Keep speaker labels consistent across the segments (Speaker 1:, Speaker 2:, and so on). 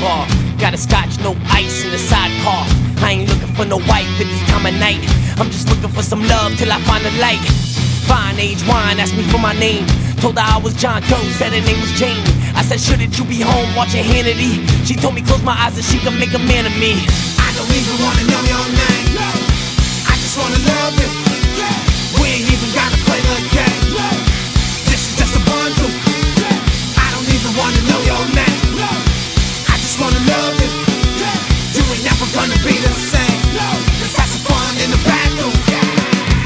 Speaker 1: bar. Got a scotch, no ice in the sidecar. I ain't looking for no wife at this time of night. I'm just looking for some love till I find a light. Fine age wine, asked me for my name. Told her I was John Doe, said her name was Jane. I said, shouldn't you be home watching Hannity? She told me close my eyes and she can make a man of me.
Speaker 2: I don't even wanna know your name. I just wanna love you. We ain't even gotta play the game. This is just a bundle. I don't even wanna know your name. Wanna love you. You ain't never gonna be the same. Let's have some fun in the bathroom.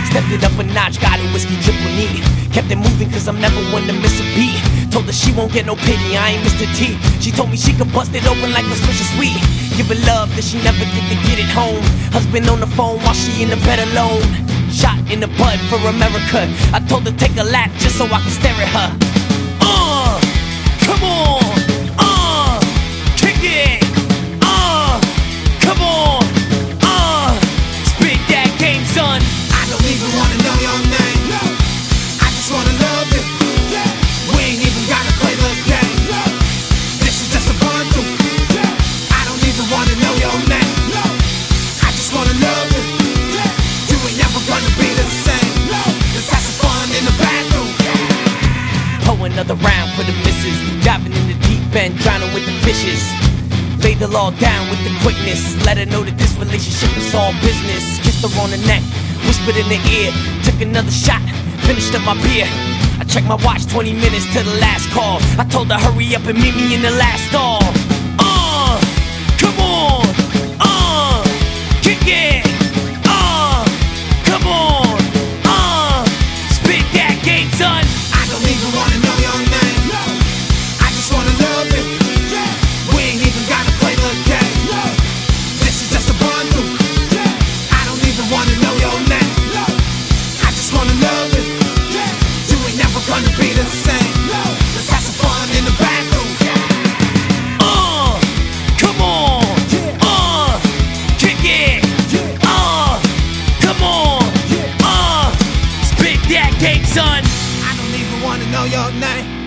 Speaker 1: Stepped it up a notch, got a whiskey triple neat. Kept it moving cause I'm never one to miss a beat. Told her she won't get no pity, I ain't Mr. T. She told me she could bust it open like a of sweet. Give her love that she never get to get it home. Husband on the phone while she in the bed alone. Shot in the butt for America. I told her take a lap just so I can stare at her. Uh, come on, another round for the misses. Diving in the deep end, drowning with the fishes. Laid the law down with the quickness. Let her know that this relationship is all business. Kissed her on the neck, whispered in the ear. Took another shot, finished up my beer. I checked my watch 20 minutes to the last call. I told her hurry up and meet me in the last stall. Uh,